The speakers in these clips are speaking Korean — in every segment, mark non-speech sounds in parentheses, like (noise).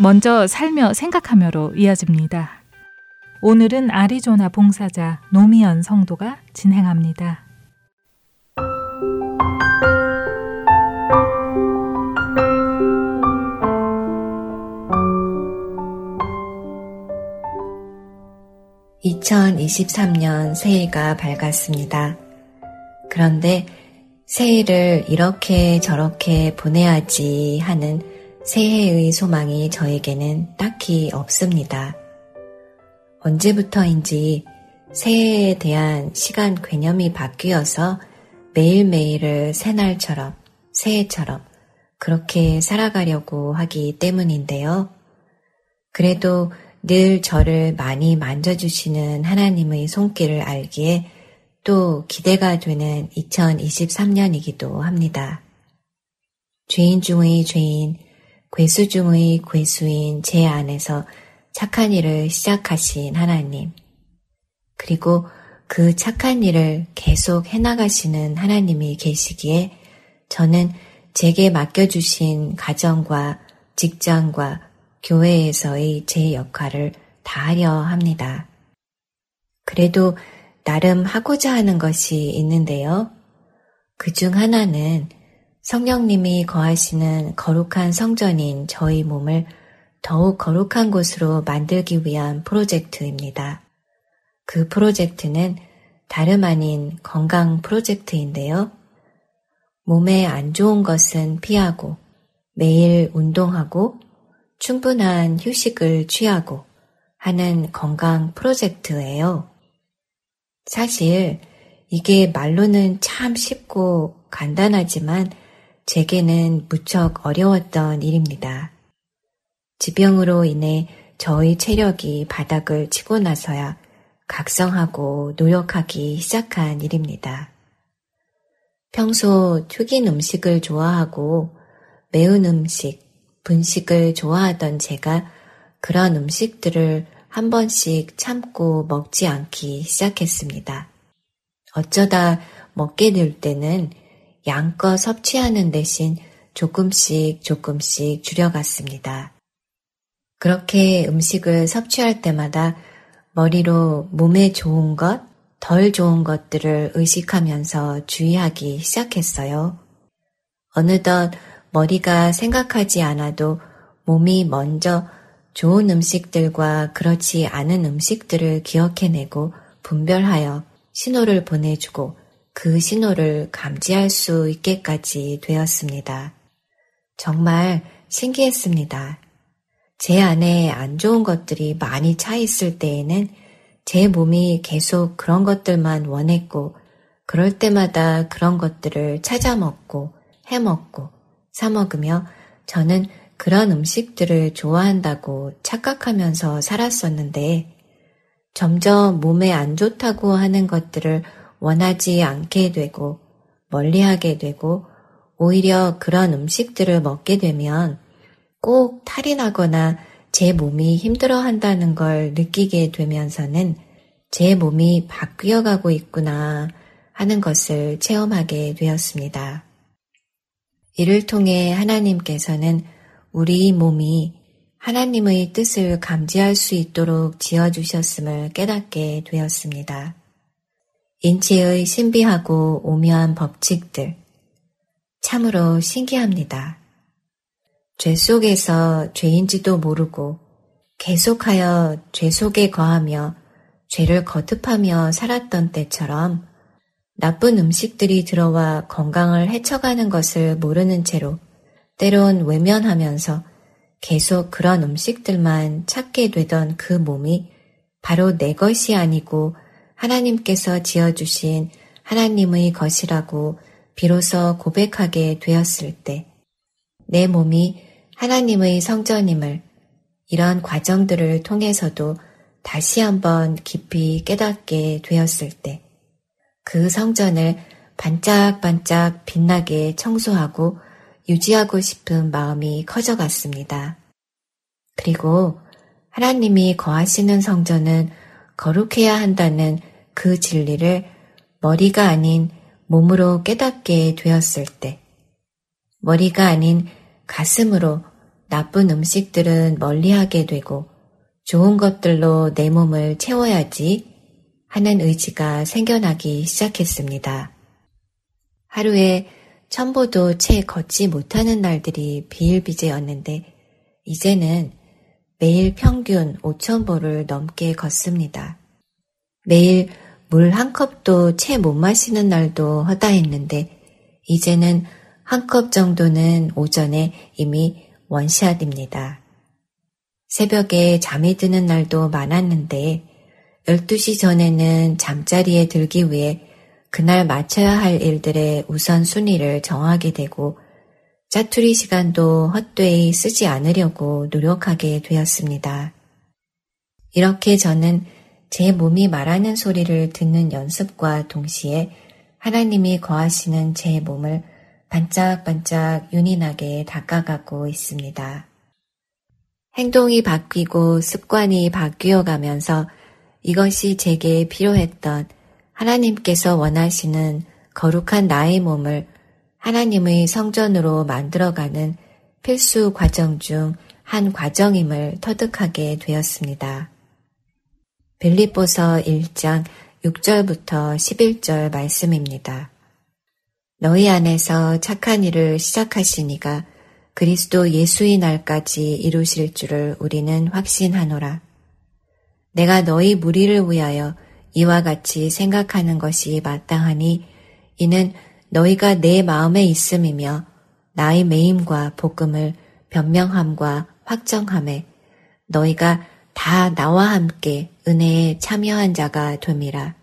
먼저 살며 생각하며로 이어집니다. 오늘은 아리조나 봉사자 노미연 성도가 진행합니다. (2023년) 새해가 밝았습니다. 그런데 새해를 이렇게 저렇게 보내야지 하는 새해의 소망이 저에게는 딱히 없습니다. 언제부터인지 새해에 대한 시간 개념이 바뀌어서 매일매일을 새날처럼, 새해처럼 그렇게 살아가려고 하기 때문인데요. 그래도 늘 저를 많이 만져주시는 하나님의 손길을 알기에 또 기대가 되는 2023년이기도 합니다. 죄인 중의 죄인, 괴수 중의 괴수인 제 안에서 착한 일을 시작하신 하나님, 그리고 그 착한 일을 계속 해나가시는 하나님이 계시기에 저는 제게 맡겨주신 가정과 직장과 교회에서의 제 역할을 다하려 합니다. 그래도 나름 하고자 하는 것이 있는데요. 그 중 하나는 성령님이 거하시는 거룩한 성전인 저희 몸을 더욱 거룩한 곳으로 만들기 위한 프로젝트입니다. 그 프로젝트는 다름 아닌 건강 프로젝트인데요. 몸에 안 좋은 것은 피하고 매일 운동하고 충분한 휴식을 취하고 하는 건강 프로젝트예요. 사실 이게 말로는 참 쉽고 간단하지만 제게는 무척 어려웠던 일입니다. 지병으로 인해 저의 체력이 바닥을 치고 나서야 각성하고 노력하기 시작한 일입니다. 평소 튀긴 음식을 좋아하고 매운 음식, 분식을 좋아하던 제가 그런 음식들을 한 번씩 참고 먹지 않기 시작했습니다. 어쩌다 먹게 될 때는 양껏 섭취하는 대신 조금씩 조금씩 줄여갔습니다. 그렇게 음식을 섭취할 때마다 머리로 몸에 좋은 것, 덜 좋은 것들을 의식하면서 주의하기 시작했어요. 어느덧 머리가 생각하지 않아도 몸이 먼저 좋은 음식들과 그렇지 않은 음식들을 기억해내고 분별하여 신호를 보내주고 그 신호를 감지할 수 있게까지 되었습니다. 정말 신기했습니다. 제 안에 안 좋은 것들이 많이 차 있을 때에는 제 몸이 계속 그런 것들만 원했고, 그럴 때마다 그런 것들을 찾아 먹고, 해 먹고, 사 먹으며 저는 그런 음식들을 좋아한다고 착각하면서 살았었는데 점점 몸에 안 좋다고 하는 것들을 원하지 않게 되고 멀리 하게 되고 오히려 그런 음식들을 먹게 되면 꼭 탈이 나거나 제 몸이 힘들어 한다는 걸 느끼게 되면서는 제 몸이 바뀌어 가고 있구나 하는 것을 체험하게 되었습니다. 이를 통해 하나님께서는 우리 몸이 하나님의 뜻을 감지할 수 있도록 지어주셨음을 깨닫게 되었습니다. 인체의 신비하고 오묘한 법칙들, 참으로 신기합니다. 죄 속에서 죄인지도 모르고 계속하여 죄 속에 거하며 죄를 거듭하며 살았던 때처럼 나쁜 음식들이 들어와 건강을 해쳐가는 것을 모르는 채로 때론 외면하면서 계속 그런 음식들만 찾게 되던 그 몸이 바로 내 것이 아니고 하나님께서 지어주신 하나님의 것이라고 비로소 고백하게 되었을 때 내 몸이 하나님의 성전임을 이런 과정들을 통해서도 다시 한번 깊이 깨닫게 되었을 때, 그 성전을 반짝반짝 빛나게 청소하고 유지하고 싶은 마음이 커져갔습니다. 그리고 하나님이 거하시는 성전은 거룩해야 한다는 그 진리를 머리가 아닌 몸으로 깨닫게 되었을 때, 머리가 아닌 가슴으로 나쁜 음식들은 멀리하게 되고 좋은 것들로 내 몸을 채워야지 하는 의지가 생겨나기 시작했습니다. 하루에 천보도 채 걷지 못하는 날들이 비일비재였는데 이제는 매일 평균 5천보를 넘게 걷습니다. 매일 물 한 컵도 채 못 마시는 날도 허다했는데 이제는 한 컵 정도는 오전에 이미 원샷입니다. 새벽에 잠이 드는 날도 많았는데 12시 전에는 잠자리에 들기 위해 그날 마쳐야 할 일들의 우선순위를 정하게 되고 짜투리 시간도 헛되이 쓰지 않으려고 노력하게 되었습니다. 이렇게 저는 제 몸이 말하는 소리를 듣는 연습과 동시에 하나님이 거하시는 제 몸을 반짝반짝 윤인하게 닦아가고 있습니다. 행동이 바뀌고 습관이 바뀌어 가면서 이것이 제게 필요했던 하나님께서 원하시는 거룩한 나의 몸을 하나님의 성전으로 만들어가는 필수 과정 중 한 과정임을 터득하게 되었습니다. 빌립보서 1장 6절부터 11절 말씀입니다. 너희 안에서 착한 일을 시작하시니가 그리스도 예수의 날까지 이루실 줄을 우리는 확신하노라. 내가 너희 무리를 위하여 이와 같이 생각하는 것이 마땅하니 이는 너희가 내 마음에 있음이며 나의 매임과 복음을 변명함과 확정함에 너희가 다 나와 함께 은혜에 참여한 자가 됨이라.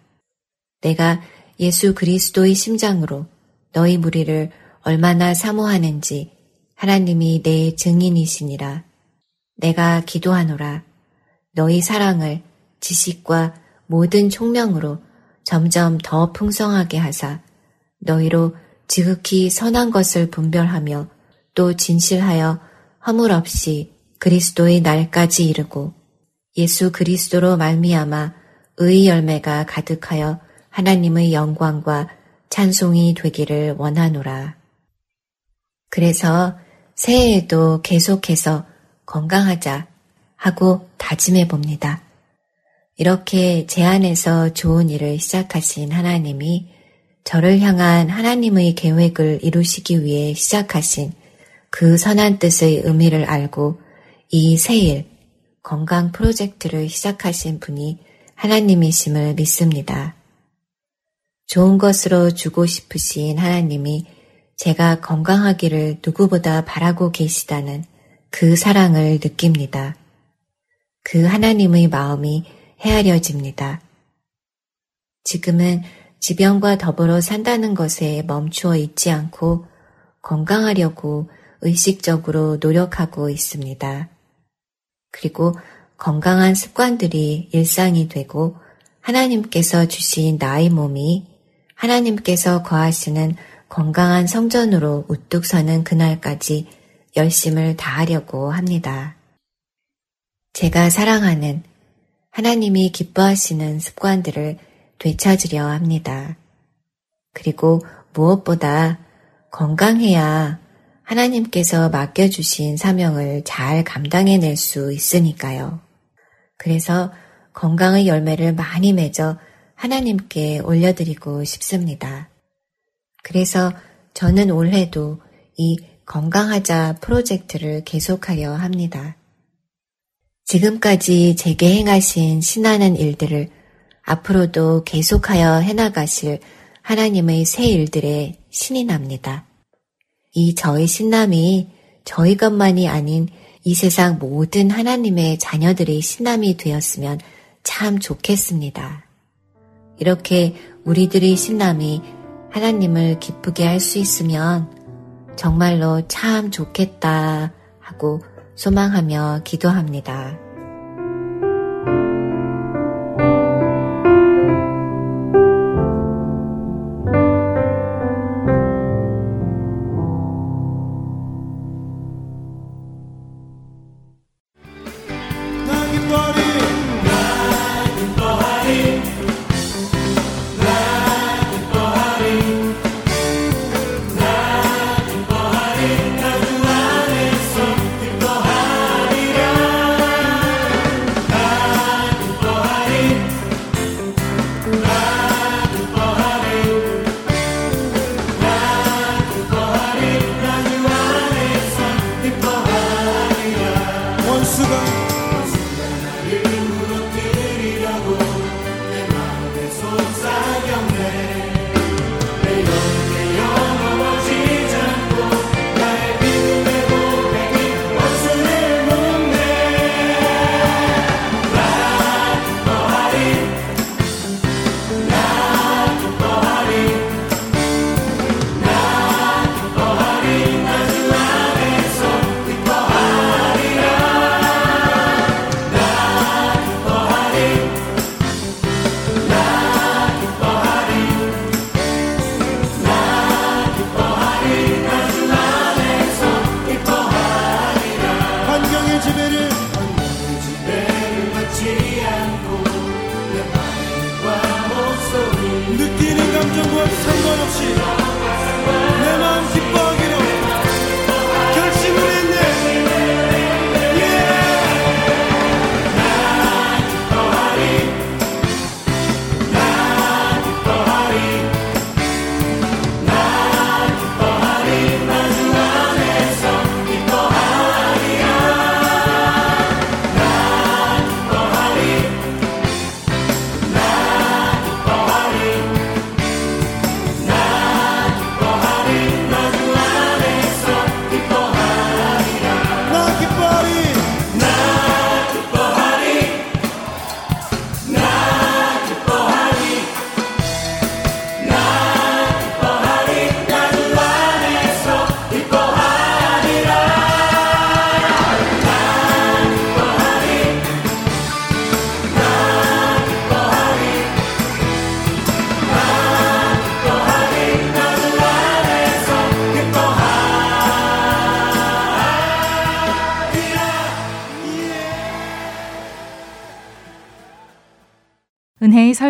내가 예수 그리스도의 심장으로 너희 무리를 얼마나 사모하는지 하나님이 내 증인이시니라. 내가 기도하노라. 너희 사랑을 지식과 모든 총명으로 점점 더 풍성하게 하사 너희로 지극히 선한 것을 분별하며 또 진실하여 허물 없이 그리스도의 날까지 이르고 예수 그리스도로 말미암아 의 열매가 가득하여 하나님의 영광과 찬송이 되기를 원하노라. 그래서 새해에도 계속해서 건강하자 하고 다짐해 봅니다. 이렇게 제 안에서 좋은 일을 시작하신 하나님이 저를 향한 하나님의 계획을 이루시기 위해 시작하신 그 선한 뜻의 의미를 알고 이 새일 건강 프로젝트를 시작하신 분이 하나님이심을 믿습니다. 좋은 것으로 주고 싶으신 하나님이 제가 건강하기를 누구보다 바라고 계시다는 그 사랑을 느낍니다. 그 하나님의 마음이 헤아려집니다. 지금은 지병과 더불어 산다는 것에 멈추어 있지 않고 건강하려고 의식적으로 노력하고 있습니다. 그리고 건강한 습관들이 일상이 되고 하나님께서 주신 나의 몸이 하나님께서 거하시는 건강한 성전으로 우뚝 서는 그날까지 열심을 다하려고 합니다. 제가 사랑하는 하나님이 기뻐하시는 습관들을 되찾으려 합니다. 그리고 무엇보다 건강해야 하나님께서 맡겨주신 사명을 잘 감당해낼 수 있으니까요. 그래서 건강의 열매를 많이 맺어 하나님께 올려드리고 싶습니다. 그래서 저는 올해도 이 건강하자 프로젝트를 계속하려 합니다. 지금까지 제게 행하신 신하는 일들을 앞으로도 계속하여 해나가실 하나님의 새 일들에 신이 납니다. 이 저의 신남이 저희 것만이 아닌 이 세상 모든 하나님의 자녀들의 신남이 되었으면 참 좋겠습니다. 이렇게 우리들의 신남이 하나님을 기쁘게 할 수 있으면 정말로 참 좋겠다 하고 소망하며 기도합니다.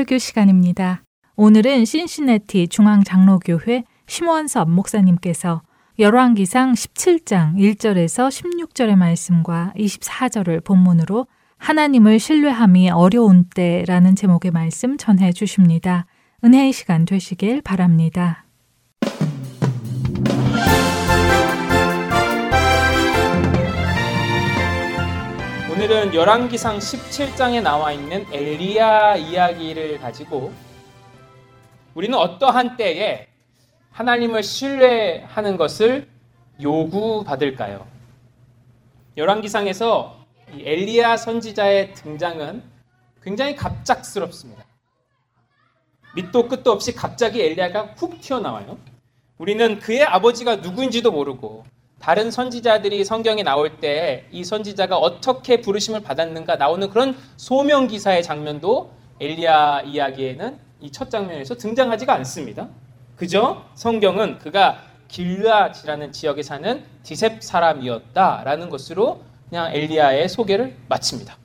설교 시간입니다. 오늘은 신시내티 중앙장로교회 심원섭 목사님께서 열왕기상 17장 1절에서 16절의 말씀과 24절을 본문으로 하나님을 신뢰함이 어려운 때라는 제목의 말씀 전해 주십니다. 은혜의 시간 되시길 바랍니다. 오늘은 열왕기상 17장에 나와 있는 엘리야 이야기를 가지고 우리는 어떠한 때에 하나님을 신뢰하는 것을 요구받을까요? 열왕기상에서 엘리야 선지자의 등장은 굉장히 갑작스럽습니다. 밑도 끝도 없이 갑자기 엘리야가 훅 튀어나와요. 우리는 그의 아버지가 누구인지도 모르고 다른 선지자들이 성경에 나올 때 이 선지자가 어떻게 부르심을 받았는가 나오는 그런 소명 기사의 장면도 엘리야 이야기에는 이 첫 장면에서 등장하지가 않습니다. 그저 성경은 그가 길르앗이라는 지역에 사는 디셉 사람이었다라는 것으로 그냥 엘리야의 소개를 마칩니다.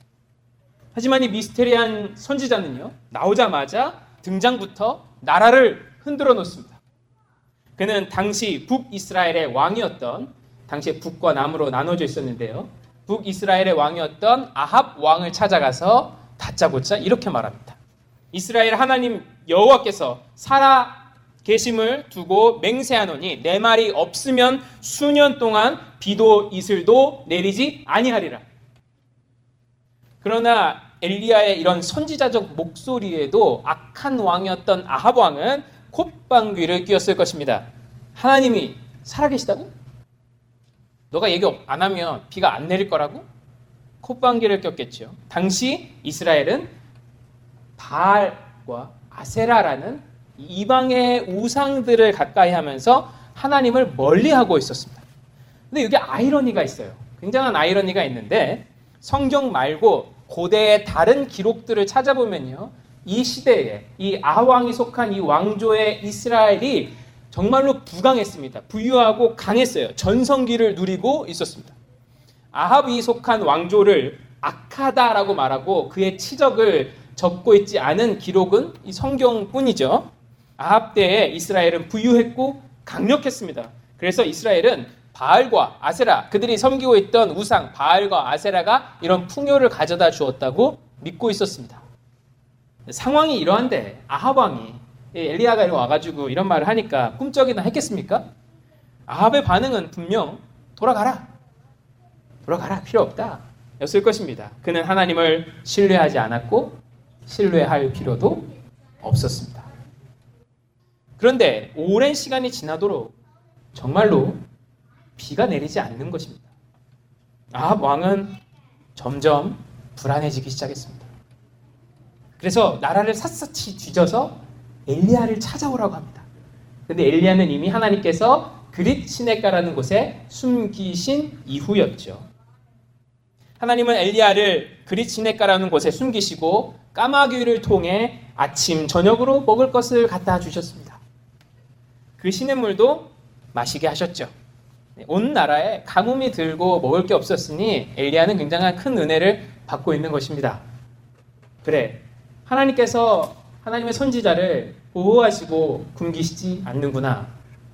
하지만 이 미스테리한 선지자는요 나오자마자 등장부터 나라를 흔들어 놓습니다. 그는 당시 북이스라엘의 왕이었던 당시에 북과 남으로 나눠져 있었는데요. 북이스라엘의 왕이었던 아합 왕을 찾아가서 다짜고짜 이렇게 말합니다. 이스라엘 하나님 여호와께서 살아 계심을 두고 맹세하노니 내 말이 없으면 수년 동안 비도 이슬도 내리지 아니하리라. 그러나 엘리야의 이런 선지자적 목소리에도 악한 왕이었던 아합 왕은 콧방귀를 뀌었을 것입니다. 하나님이 살아계시다고? 너가 얘기 안 하면 비가 안 내릴 거라고? 콧방귀를 꼈겠죠. 당시 이스라엘은 바알과 아세라라는 이방의 우상들을 가까이 하면서 하나님을 멀리 하고 있었습니다. 근데 여기 아이러니가 있어요. 굉장한 아이러니가 있는데 성경 말고 고대의 다른 기록들을 찾아보면요. 이 시대에 이 아왕이 속한 이 왕조의 이스라엘이 정말로 부강했습니다. 부유하고 강했어요. 전성기를 누리고 있었습니다. 아합이 속한 왕조를 악하다라고 말하고 그의 치적을 적고 있지 않은 기록은 이 성경뿐이죠. 아합 때에 이스라엘은 부유했고 강력했습니다. 그래서 이스라엘은 바알과 아세라 그들이 섬기고 있던 우상 바알과 아세라가 이런 풍요를 가져다 주었다고 믿고 있었습니다. 상황이 이러한데 아합 왕이 엘리야가 이리 와가지고 이런 말을 하니까 꿈쩍이나 했겠습니까? 아합의 반응은 분명 돌아가라. 돌아가라. 필요 없다. 였을 것입니다. 그는 하나님을 신뢰하지 않았고 신뢰할 필요도 없었습니다. 그런데 오랜 시간이 지나도록 정말로 비가 내리지 않는 것입니다. 아합 왕은 점점 불안해지기 시작했습니다. 그래서 나라를 샅샅이 뒤져서 엘리야를 찾아오라고 합니다. 근데 엘리야는 이미 하나님께서 그릿 시내가라는 곳에 숨기신 이후였죠. 하나님은 엘리야를 그릿 시내가라는 곳에 숨기시고 까마귀를 통해 아침 저녁으로 먹을 것을 갖다 주셨습니다. 그 시냇물도 마시게 하셨죠. 온 나라에 가뭄이 들고 먹을 게 없었으니 엘리야는 굉장한 큰 은혜를 받고 있는 것입니다. 그래, 하나님께서 하나님의 선지자를 보호하시고 굶기시지 않는구나.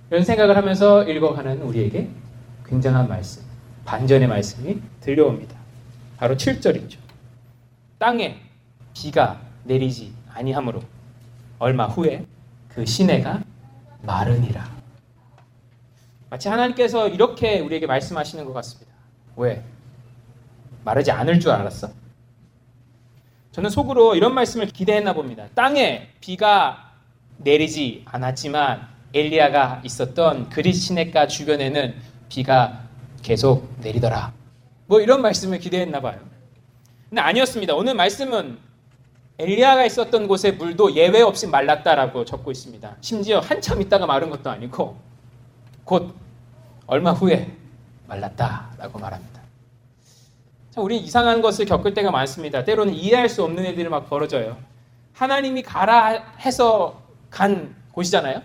이런 생각을 하면서 읽어가는 우리에게 굉장한 말씀, 반전의 말씀이 들려옵니다. 바로 7절이죠. 땅에 비가 내리지 아니하므로 얼마 후에 그 시내가 마르니라. 마치 하나님께서 이렇게 우리에게 말씀하시는 것 같습니다. 왜? 마르지 않을 줄 알았어? 저는 속으로 이런 말씀을 기대했나 봅니다. 땅에 비가 내리지 않았지만 엘리야가 있었던 그리 시내가 주변에는 비가 계속 내리더라. 뭐 이런 말씀을 기대했나 봐요. 근데 아니었습니다. 오늘 말씀은 엘리야가 있었던 곳의 물도 예외 없이 말랐다라고 적고 있습니다. 심지어 한참 있다가 마른 것도 아니고 곧 얼마 후에 말랐다라고 말합니다. 참 우리 이상한 것을 겪을 때가 많습니다. 때로는 이해할 수 없는 일들이 막 벌어져요. 하나님이 가라 해서 간 곳이잖아요.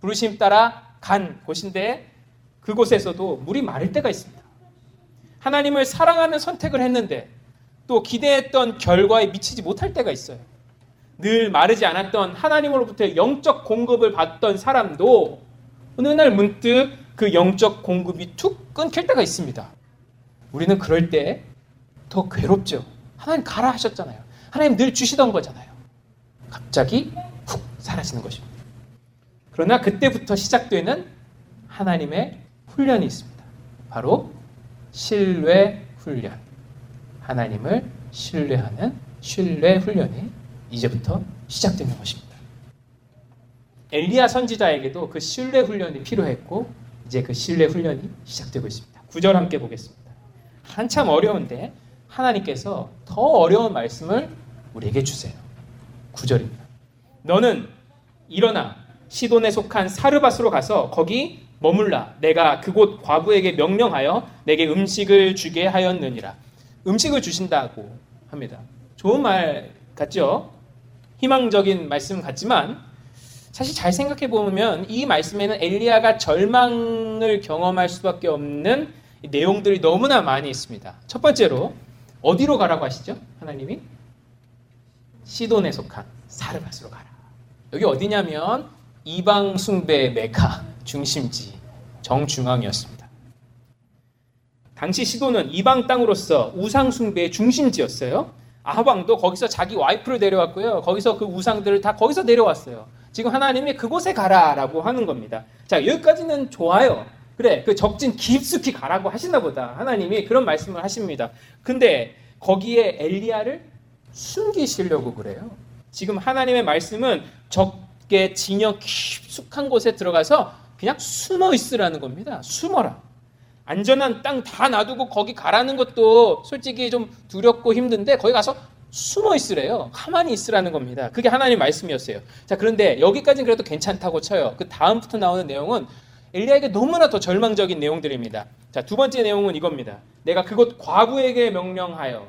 부르심 따라 간 곳인데 그곳에서도 물이 마를 때가 있습니다. 하나님을 사랑하는 선택을 했는데 또 기대했던 결과에 미치지 못할 때가 있어요. 늘 마르지 않았던 하나님으로부터 영적 공급을 받던 사람도 어느 날 문득 그 영적 공급이 툭 끊길 때가 있습니다. 우리는 그럴 때 더 괴롭죠. 하나님 가라 하셨잖아요. 하나님 늘 주시던 거잖아요. 갑자기 훅 사라지는 것입니다. 그러나 그때부터 시작되는 하나님의 훈련이 있습니다. 바로 신뢰 훈련. 하나님을 신뢰하는 신뢰 훈련이 이제부터 시작되는 것입니다. 엘리야 선지자에게도 그 신뢰 훈련이 필요했고 이제 그 신뢰 훈련이 시작되고 있습니다. 구절 함께 보겠습니다. 한참 어려운데 하나님께서 더 어려운 말씀을 우리에게 주세요. 구절입니다. 너는 일어나 시돈에 속한 사르밧으로 가서 거기 머물라. 내가 그곳 과부에게 명령하여 내게 음식을 주게 하였느니라. 음식을 주신다고 합니다. 좋은 말 같죠? 희망적인 말씀 같지만 사실 잘 생각해 보면 이 말씀에는 엘리야가 절망을 경험할 수밖에 없는 내용들이 너무나 많이 있습니다. 첫 번째로 어디로 가라고 하시죠? 하나님이 시돈에 속한 사르밧으로 가라. 여기 어디냐면 이방 숭배 메카 중심지 정중앙이었습니다. 당시 시돈은 이방 땅으로서 우상 숭배의 중심지였어요. 아합왕도 거기서 자기 와이프를 데려왔고요. 거기서 그 우상들을 다 거기서 내려왔어요. 지금 하나님이 그곳에 가라라고 하는 겁니다. 자, 여기까지는 좋아요. 그래, 그 적진 깊숙이 가라고 하시나 보다. 하나님이 그런 말씀을 하십니다. 근데 거기에 엘리야를 숨기시려고 그래요. 지금 하나님의 말씀은 적게 진영 깊숙한 곳에 들어가서 그냥 숨어 있으라는 겁니다. 숨어라. 안전한 땅 다 놔두고 거기 가라는 것도 솔직히 좀 두렵고 힘든데 거기 가서 숨어 있으래요. 가만히 있으라는 겁니다. 그게 하나님 말씀이었어요. 자, 그런데 여기까지는 그래도 괜찮다고 쳐요. 그 다음부터 나오는 내용은 엘리야에게 너무나 더 절망적인 내용들입니다. 자, 두 번째 내용은 이겁니다. 내가 그곳 과부에게 명령하여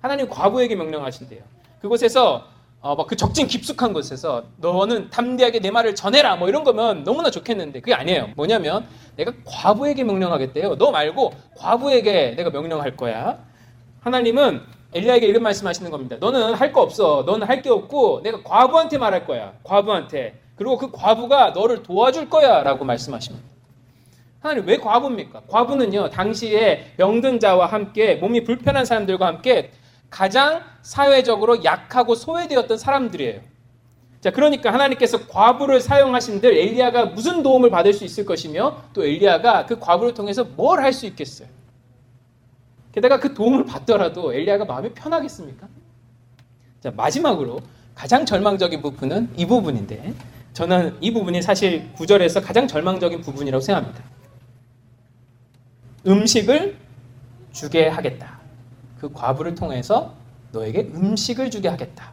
하나님 과부에게 명령하신대요. 그곳에서 어, 뭐그 적진 깊숙한 곳에서 너는 담대하게 내 말을 전해라 뭐 이런 거면 너무나 좋겠는데 그게 아니에요. 뭐냐면 내가 과부에게 명령하겠대요. 너 말고 과부에게 내가 명령할 거야. 하나님은 엘리야에게 이런 말씀하시는 겁니다. 너는 할 거 없어. 너는 할 게 없고 내가 과부한테 말할 거야. 과부한테. 그리고 그 과부가 너를 도와줄 거야 라고 말씀하십니다. 하나님 왜 과부입니까? 과부는요 당시에 병든 자와 함께 몸이 불편한 사람들과 함께 가장 사회적으로 약하고 소외되었던 사람들이에요. 자, 그러니까 하나님께서 과부를 사용하신들 엘리야가 무슨 도움을 받을 수 있을 것이며 또 엘리야가 그 과부를 통해서 뭘 할 수 있겠어요? 게다가 그 도움을 받더라도 엘리야가 마음이 편하겠습니까? 자, 마지막으로 가장 절망적인 부분은 이 부분인데 저는 이 부분이 사실 구절에서 가장 절망적인 부분이라고 생각합니다. 음식을 주게 하겠다. 그 과부를 통해서 너에게 음식을 주게 하겠다.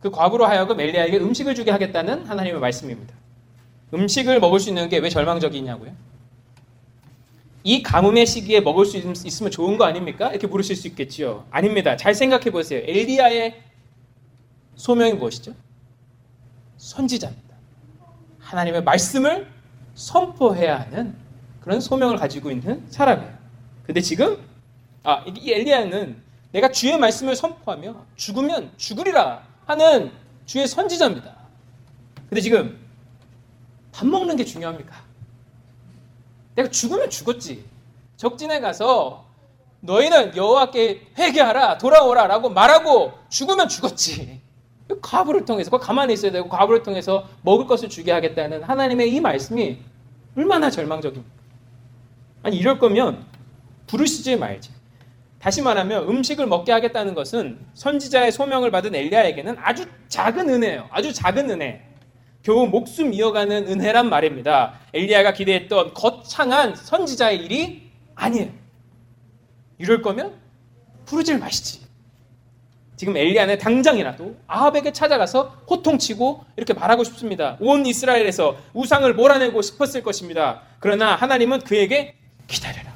그 과부로 하여금 엘리야에게 음식을 주게 하겠다는 하나님의 말씀입니다. 음식을 먹을 수 있는 게 왜 절망적이냐고요? 이 가뭄의 시기에 먹을 수 있으면 좋은 거 아닙니까? 이렇게 물으실 수 있겠지요. 아닙니다. 잘 생각해 보세요. 엘리야의 소명이 무엇이죠? 선지자입니다. 하나님의 말씀을 선포해야 하는 그런 소명을 가지고 있는 사람이에요. 근데 지금 아, 이 엘리야는 내가 주의 말씀을 선포하며 죽으면 죽으리라 하는 주의 선지자입니다. 근데 지금 밥 먹는 게 중요합니까? 내가 죽으면 죽었지. 적진에 가서 너희는 여호와께 회개하라 돌아오라라고 말하고 죽으면 죽었지. 과부를 통해서 그 가만히 있어야 되고 과부를 통해서 먹을 것을 주게 하겠다는 하나님의 이 말씀이 얼마나 절망적입니까? 아니 이럴 거면 부르시지 말지. 다시 말하면 음식을 먹게 하겠다는 것은 선지자의 소명을 받은 엘리야에게는 아주 작은 은혜예요. 아주 작은 은혜. 겨우 목숨 이어가는 은혜란 말입니다. 엘리야가 기대했던 거창한 선지자의 일이 아니에요. 이럴 거면 부르질 마시지. 지금 엘리야는 당장이라도 아합에게 찾아가서 호통치고 이렇게 말하고 싶습니다. 온 이스라엘에서 우상을 몰아내고 싶었을 것입니다. 그러나 하나님은 그에게 기다려라.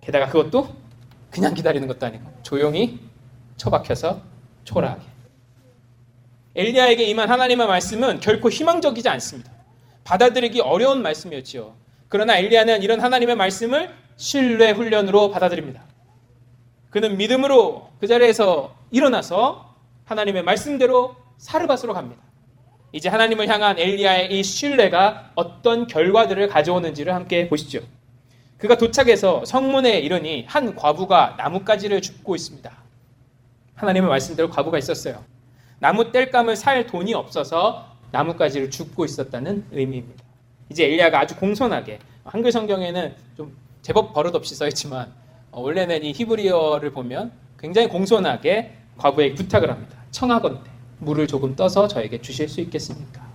게다가 그것도 그냥 기다리는 것도 아니고 조용히 처박혀서 초라하게. 엘리야에게 임한 하나님의 말씀은 결코 희망적이지 않습니다. 받아들이기 어려운 말씀이었지요. 그러나 엘리야는 이런 하나님의 말씀을 신뢰 훈련으로 받아들입니다. 그는 믿음으로 그 자리에서 일어나서 하나님의 말씀대로 사르밧으로 갑니다. 이제 하나님을 향한 엘리야의 이 신뢰가 어떤 결과들을 가져오는지를 함께 보시죠. 그가 도착해서 성문에 이르니 한 과부가 나뭇가지를 줍고 있습니다. 하나님의 말씀대로 과부가 있었어요. 나무 뗄감을 살 돈이 없어서 나뭇가지를 줍고 있었다는 의미입니다. 이제 엘리야가 아주 공손하게 한글 성경에는 좀 제법 버릇없이 써 있지만 어, 원래는 이 히브리어를 보면 굉장히 공손하게 과부에게 부탁을 합니다. 청하건대 물을 조금 떠서 저에게 주실 수 있겠습니까?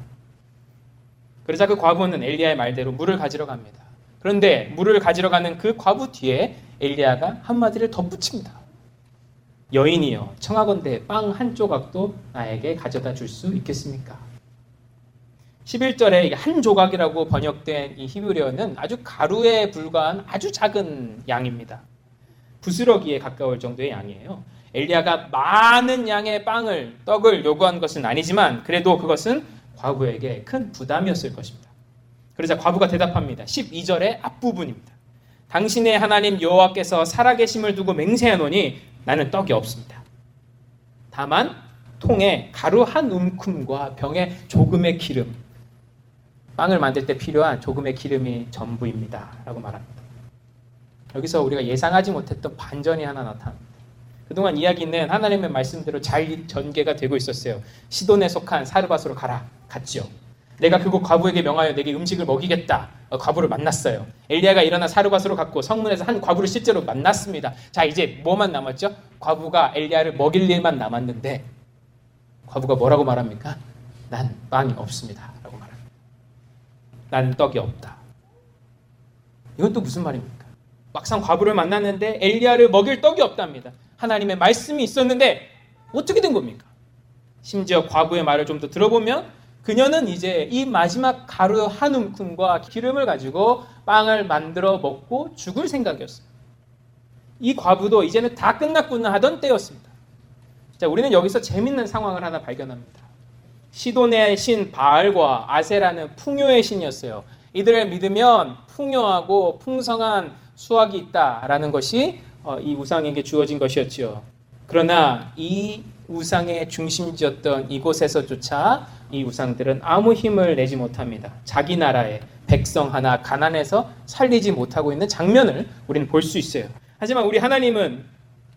그러자 그 과부는 엘리야의 말대로 물을 가지러 갑니다. 그런데 물을 가지러 가는 그 과부 뒤에 엘리야가 한마디를 덧붙입니다. 여인이여 청하건대 빵 한 조각도 나에게 가져다 줄 수 있겠습니까? 11절에 한 조각이라고 번역된 이 히브리어는 아주 가루에 불과한 아주 작은 양입니다. 부스러기에 가까울 정도의 양이에요. 엘리야가 많은 양의 빵을 떡을 요구한 것은 아니지만 그래도 그것은 과부에게 큰 부담이었을 것입니다. 그러자 과부가 대답합니다. 12절의 앞부분입니다. 당신의 하나님 여호와께서 살아계심을 두고 맹세하노니 나는 떡이 없습니다. 다만 통에 가루 한 움큼과 병에 조금의 기름 빵을 만들 때 필요한 조금의 기름이 전부입니다. 라고 말합니다. 여기서 우리가 예상하지 못했던 반전이 하나 나타납니다. 그동안 이야기는 하나님의 말씀대로 잘 전개가 되고 있었어요. 시돈에 속한 사르밧으로 가라. 갔죠. 내가 그곳 과부에게 명하여 내게 음식을 먹이겠다. 어, 과부를 만났어요. 엘리야가 일어나 사르밧으로 갔고 성문에서 한 과부를 실제로 만났습니다. 자 이제 뭐만 남았죠? 과부가 엘리야를 먹일 일만 남았는데 과부가 뭐라고 말합니까? 난 빵이 없습니다. 라고 말합니다. 나는 떡이 없다. 이건 또 무슨 말입니까? 막상 과부를 만났는데 엘리야를 먹일 떡이 없답니다. 하나님의 말씀이 있었는데 어떻게 된 겁니까? 심지어 과부의 말을 좀 더 들어보면 그녀는 이제 이 마지막 가루 한 움큼과 기름을 가지고 빵을 만들어 먹고 죽을 생각이었어요. 이 과부도 이제는 다 끝났구나 하던 때였습니다. 자, 우리는 여기서 재밌는 상황을 하나 발견합니다. 시돈의 신 바알과 아세라는 풍요의 신이었어요. 이들을 믿으면 풍요하고 풍성한 수확이 있다라는 것이 어, 이 우상에게 주어진 것이었지요. 그러나 이 우상의 중심지였던 이곳에서조차 이 우상들은 아무 힘을 내지 못합니다. 자기 나라의 백성 하나 가난해서 살리지 못하고 있는 장면을 우리는 볼 수 있어요. 하지만 우리 하나님은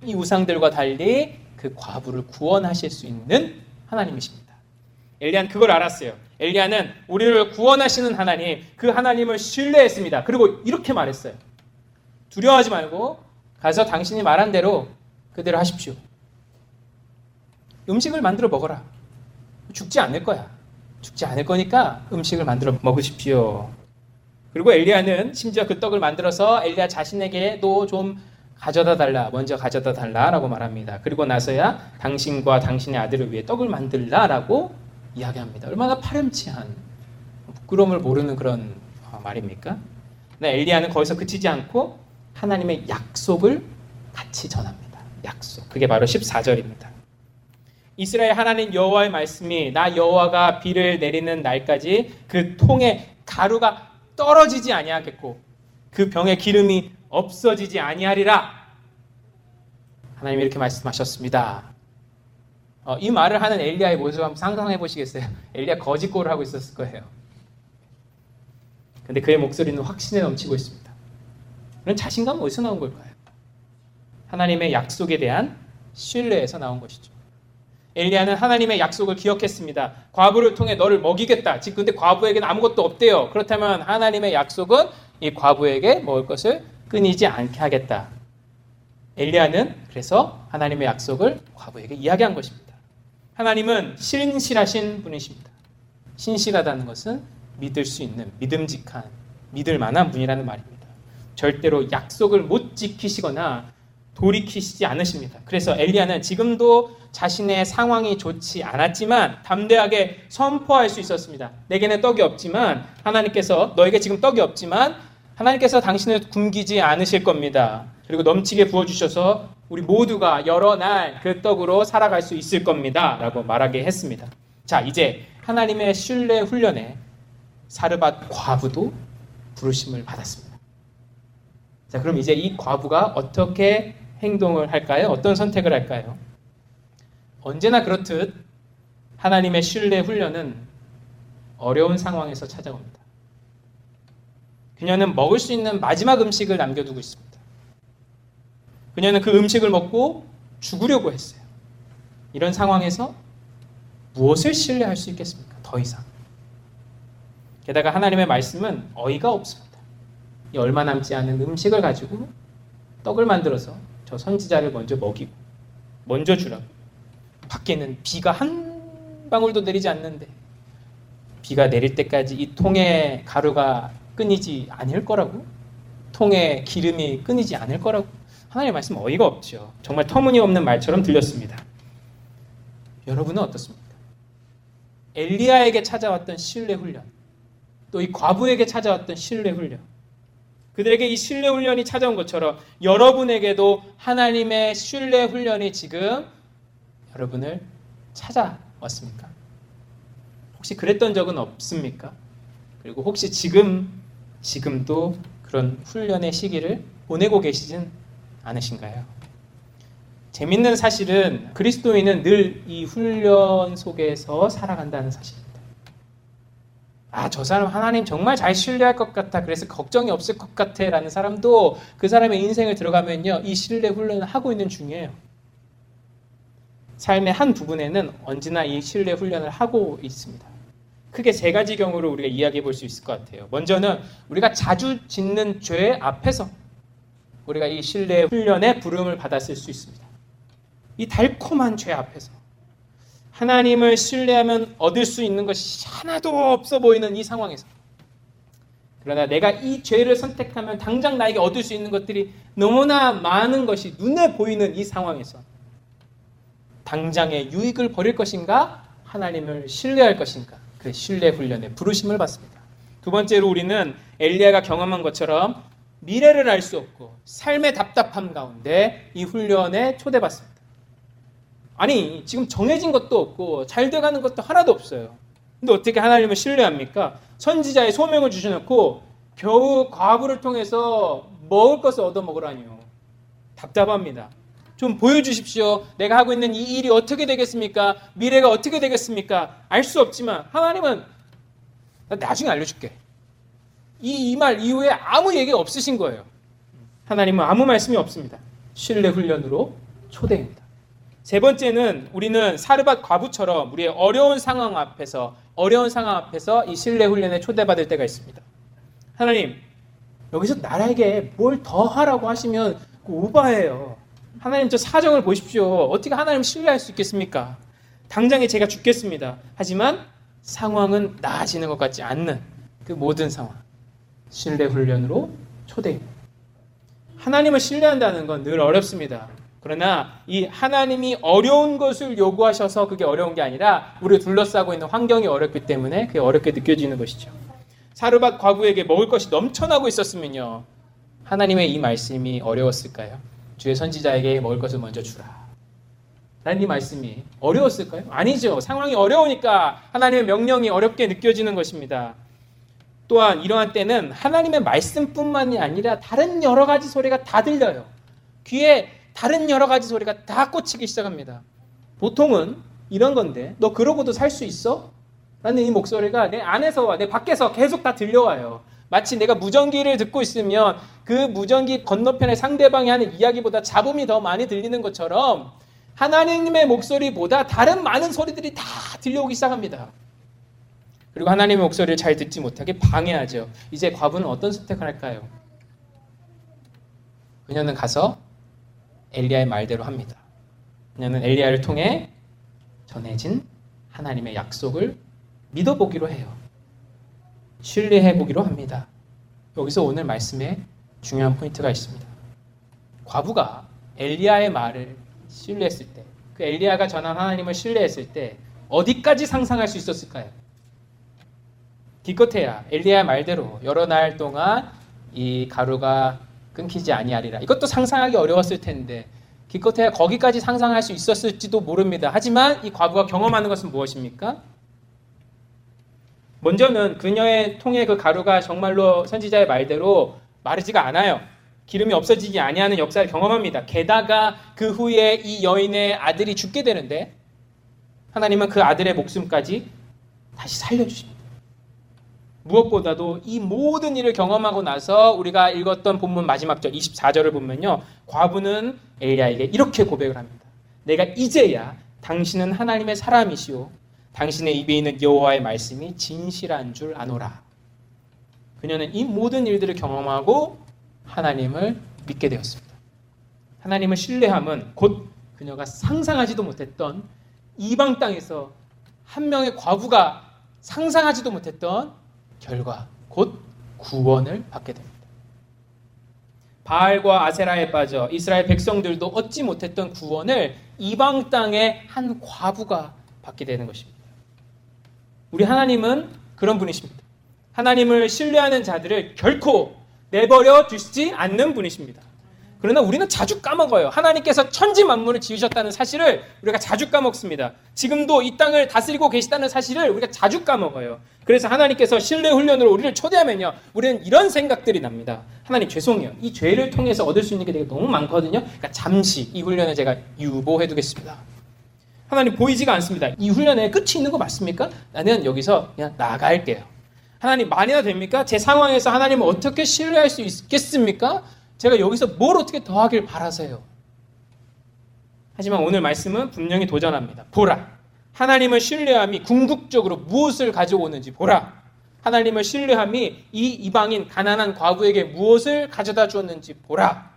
이 우상들과 달리 그 과부를 구원하실 수 있는 하나님이십니다. 엘리야는 그걸 알았어요. 엘리야는 우리를 구원하시는 하나님, 그 하나님을 신뢰했습니다. 그리고 이렇게 말했어요. 두려워하지 말고 가서 당신이 말한 대로 그대로 하십시오. 음식을 만들어 먹어라. 죽지 않을 거야. 죽지 않을 거니까 음식을 만들어 먹으십시오. 그리고 엘리야는 심지어 그 떡을 만들어서 엘리야 자신에게도 좀 가져다 달라, 먼저 가져다 달라라고 말합니다. 그리고 나서야 당신과 당신의 아들을 위해 떡을 만들라라고 이야기합니다. 얼마나 파렴치한 부끄러움을 모르는 그런 어, 말입니까? 네, 엘리야는 거기서 그치지 않고 하나님의 약속을 같이 전합니다. 약속. 그게 바로 14절입니다. 이스라엘 하나님 여호와의 말씀이 나 여호와가 비를 내리는 날까지 그 통에 가루가 떨어지지 아니하겠고 그 병에 기름이 없어지지 아니하리라. 하나님 이렇게 말씀하셨습니다. 어, 이 말을 하는 엘리야의 모습 한번 상상해 보시겠어요? (laughs) 엘리야 거짓골을 하고 있었을 거예요. 근데 그의 목소리는 확신에 넘치고 있습니다. 그런 자신감은 어디서 나온 걸까요? 하나님의 약속에 대한 신뢰에서 나온 것이죠. 엘리야는 하나님의 약속을 기억했습니다. 과부를 통해 너를 먹이겠다. 즉 근데 과부에게는 아무것도 없대요. 그렇다면 하나님의 약속은 이 과부에게 먹을 것을 끊이지 않게 하겠다. 엘리야는 그래서 하나님의 약속을 과부에게 이야기한 것입니다. 하나님은 신실하신 분이십니다. 신실하다는 것은 믿을 수 있는 믿음직한 믿을 만한 분이라는 말입니다. 절대로 약속을 못 지키시거나 돌이키시지 않으십니다. 그래서 엘리야는 지금도 자신의 상황이 좋지 않았지만 담대하게 선포할 수 있었습니다. 내게는 떡이 없지만 하나님께서 너에게 지금 떡이 없지만 하나님께서 당신을 굶기지 않으실 겁니다. 그리고 넘치게 부어주셔서 우리 모두가 여러 날 그 떡으로 살아갈 수 있을 겁니다. 라고 말하게 했습니다. 자, 이제 하나님의 신뢰 훈련에 사르밧 과부도 부르심을 받았습니다. 자, 그럼 이제 이 과부가 어떻게 행동을 할까요? 어떤 선택을 할까요? 언제나 그렇듯 하나님의 신뢰 훈련은 어려운 상황에서 찾아옵니다. 그녀는 먹을 수 있는 마지막 음식을 남겨두고 있습니다. 그녀는 그 음식을 먹고 죽으려고 했어요. 이런 상황에서 무엇을 신뢰할 수 있겠습니까? 더 이상. 게다가 하나님의 말씀은 어이가 없습니다. 이 얼마 남지 않은 음식을 가지고 떡을 만들어서 저 선지자를 먼저 먹이고 먼저 주라고. 밖에는 비가 한 방울도 내리지 않는데 비가 내릴 때까지 이 통에 가루가 끊이지 않을 거라고? 통에 기름이 끊이지 않을 거라고? 하나님의 말씀 어이가 없죠. 정말 터무니없는 말처럼 들렸습니다. 여러분은 어떻습니까? 엘리야에게 찾아왔던 신뢰 훈련, 또 이 과부에게 찾아왔던 신뢰 훈련, 그들에게 이 신뢰 훈련이 찾아온 것처럼 여러분에게도 하나님의 신뢰 훈련이 지금 여러분을 찾아왔습니까? 혹시 그랬던 적은 없습니까? 그리고 혹시 지금 지금도 그런 훈련의 시기를 보내고 계시진 않으신가요? 재밌는 사실은 그리스도인은 늘 이 훈련 속에서 살아간다는 사실입니다. 아, 저 사람 하나님 정말 잘 신뢰할 것 같아. 그래서 걱정이 없을 것 같아. 라는 사람도 그 사람의 인생을 들어가면요. 이 신뢰 훈련을 하고 있는 중이에요. 삶의 한 부분에는 언제나 이 신뢰 훈련을 하고 있습니다. 크게 세 가지 경우로 우리가 이야기해 볼 수 있을 것 같아요. 먼저는 우리가 자주 짓는 죄 앞에서 우리가 이 신뢰 훈련의 부름을 받았을 수 있습니다. 이 달콤한 죄 앞에서 하나님을 신뢰하면 얻을 수 있는 것이 하나도 없어 보이는 이 상황에서 그러나 내가 이 죄를 선택하면 당장 나에게 얻을 수 있는 것들이 너무나 많은 것이 눈에 보이는 이 상황에서 당장의 유익을 버릴 것인가 하나님을 신뢰할 것인가 그 신뢰 훈련에 부르심을 받습니다. 두 번째로 우리는 엘리야가 경험한 것처럼 미래를 알 수 없고 삶의 답답함 가운데 이 훈련에 초대받습니다. 아니 지금 정해진 것도 없고 잘 돼가는 것도 하나도 없어요. 근데 어떻게 하나님을 신뢰합니까? 선지자의 소명을 주셔놓고 겨우 과부를 통해서 먹을 것을 얻어 먹으라니요. 답답합니다. 좀 보여주십시오. 내가 하고 있는 이 일이 어떻게 되겠습니까? 미래가 어떻게 되겠습니까? 알 수 없지만 하나님은 나중에 알려줄게. 이 이 말 이후에 아무 얘기 없으신 거예요. 하나님은 아무 말씀이 없습니다. 신뢰 훈련으로 초대입니다. 세 번째는 우리는 사르밧 과부처럼 우리의 어려운 상황 앞에서 어려운 상황 앞에서 이 신뢰 훈련에 초대받을 때가 있습니다. 하나님 여기서 나에게 뭘 더 하라고 하시면 오바예요. 하나님 저 사정을 보십시오. 어떻게 하나님 신뢰할 수 있겠습니까? 당장에 제가 죽겠습니다. 하지만 상황은 나아지는 것 같지 않는 그 모든 상황. 신뢰 훈련으로 초대입니다. 하나님을 신뢰한다는 건 늘 어렵습니다. 그러나 이 하나님이 어려운 것을 요구하셔서 그게 어려운 게 아니라 우리를 둘러싸고 있는 환경이 어렵기 때문에 그게 어렵게 느껴지는 것이죠. 사르밧 과부에게 먹을 것이 넘쳐나고 있었으면요. 하나님의 이 말씀이 어려웠을까요? 주의 선지자에게 먹을 것을 먼저 주라. 라는 이 말씀이 어려웠을까요? 아니죠. 상황이 어려우니까 하나님의 명령이 어렵게 느껴지는 것입니다. 또한 이러한 때는 하나님의 말씀뿐만이 아니라 다른 여러 가지 소리가 다 들려요. 귀에 다른 여러 가지 소리가 다 꽂히기 시작합니다. 보통은 이런 건데, 너 그러고도 살 수 있어? 라는 이 목소리가 내 안에서와 내 밖에서 계속 다 들려와요. 마치 내가 무전기를 듣고 있으면 그 무전기 건너편에 상대방이 하는 이야기보다 잡음이 더 많이 들리는 것처럼 하나님의 목소리보다 다른 많은 소리들이 다 들려오기 시작합니다. 그리고 하나님의 목소리를 잘 듣지 못하게 방해하죠. 이제 과부는 어떤 선택을 할까요? 그녀는 가서 엘리야의 말대로 합니다. 그녀는 엘리야를 통해 전해진 하나님의 약속을 믿어보기로 해요. 신뢰해 보기로 합니다. 여기서 오늘 말씀에 중요한 포인트가 있습니다. 과부가 엘리야의 말을 신뢰했을 때, 그 엘리야가 전한 하나님을 신뢰했을 때 어디까지 상상할 수 있었을까요? 기껏해야 엘리야 말대로 여러 날 동안 이 가루가 끊기지 아니하리라. 이것도 상상하기 어려웠을 텐데 기껏해야 거기까지 상상할 수 있었을지도 모릅니다. 하지만 이 과부가 경험하는 것은 무엇입니까? 먼저는 그녀의 통에 그 가루가 정말로 선지자의 말대로 마르지가 않아요. 기름이 없어지지 아니하는 역사를 경험합니다. 게다가 그 후에 이 여인의 아들이 죽게 되는데 하나님은 그 아들의 목숨까지 다시 살려주십니다. 무엇보다도 이 모든 일을 경험하고 나서 우리가 읽었던 본문 마지막 절 24절을 보면요. 과부는 엘리야에게 이렇게 고백을 합니다. 내가 이제야 당신은 하나님의 사람이시오. 당신의 입에 있는 여호와의 말씀이 진실한 줄 아노라. 그녀는 이 모든 일들을 경험하고 하나님을 믿게 되었습니다. 하나님을 신뢰함은 곧 그녀가 상상하지도 못했던 이방 땅에서 한 명의 과부가 상상하지도 못했던 결과 곧 구원을 받게 됩니다. 바알과 아세라에 빠져 이스라엘 백성들도 얻지 못했던 구원을 이방 땅의 한 과부가 받게 되는 것입니다. 우리 하나님은 그런 분이십니다. 하나님을 신뢰하는 자들을 결코 내버려 두시지 않는 분이십니다. 그러나 우리는 자주 까먹어요. 하나님께서 천지 만물을 지으셨다는 사실을 우리가 자주 까먹습니다. 지금도 이 땅을 다스리고 계시다는 사실을 우리가 자주 까먹어요. 그래서 하나님께서 신뢰 훈련으로 우리를 초대하면요. 우리는 이런 생각들이 납니다. 하나님 죄송해요. 이 죄를 통해서 얻을 수 있는 게 되게 너무 많거든요. 그러니까 잠시 이 훈련을 제가 유보해 두겠습니다. 하나님 보이지가 않습니다. 이 훈련에 끝이 있는 거 맞습니까? 나는 여기서 그냥 나갈게요. 하나님 만이나 됩니까? 제 상황에서 하나님을 어떻게 신뢰할 수 있겠습니까? 제가 여기서 뭘 어떻게 더하길 바라세요. 하지만 오늘 말씀은 분명히 도전합니다. 보라. 하나님을 신뢰함이 궁극적으로 무엇을 가져오는지 보라. 하나님을 신뢰함이 이 이방인 가난한 과부에게 무엇을 가져다 주었는지 보라.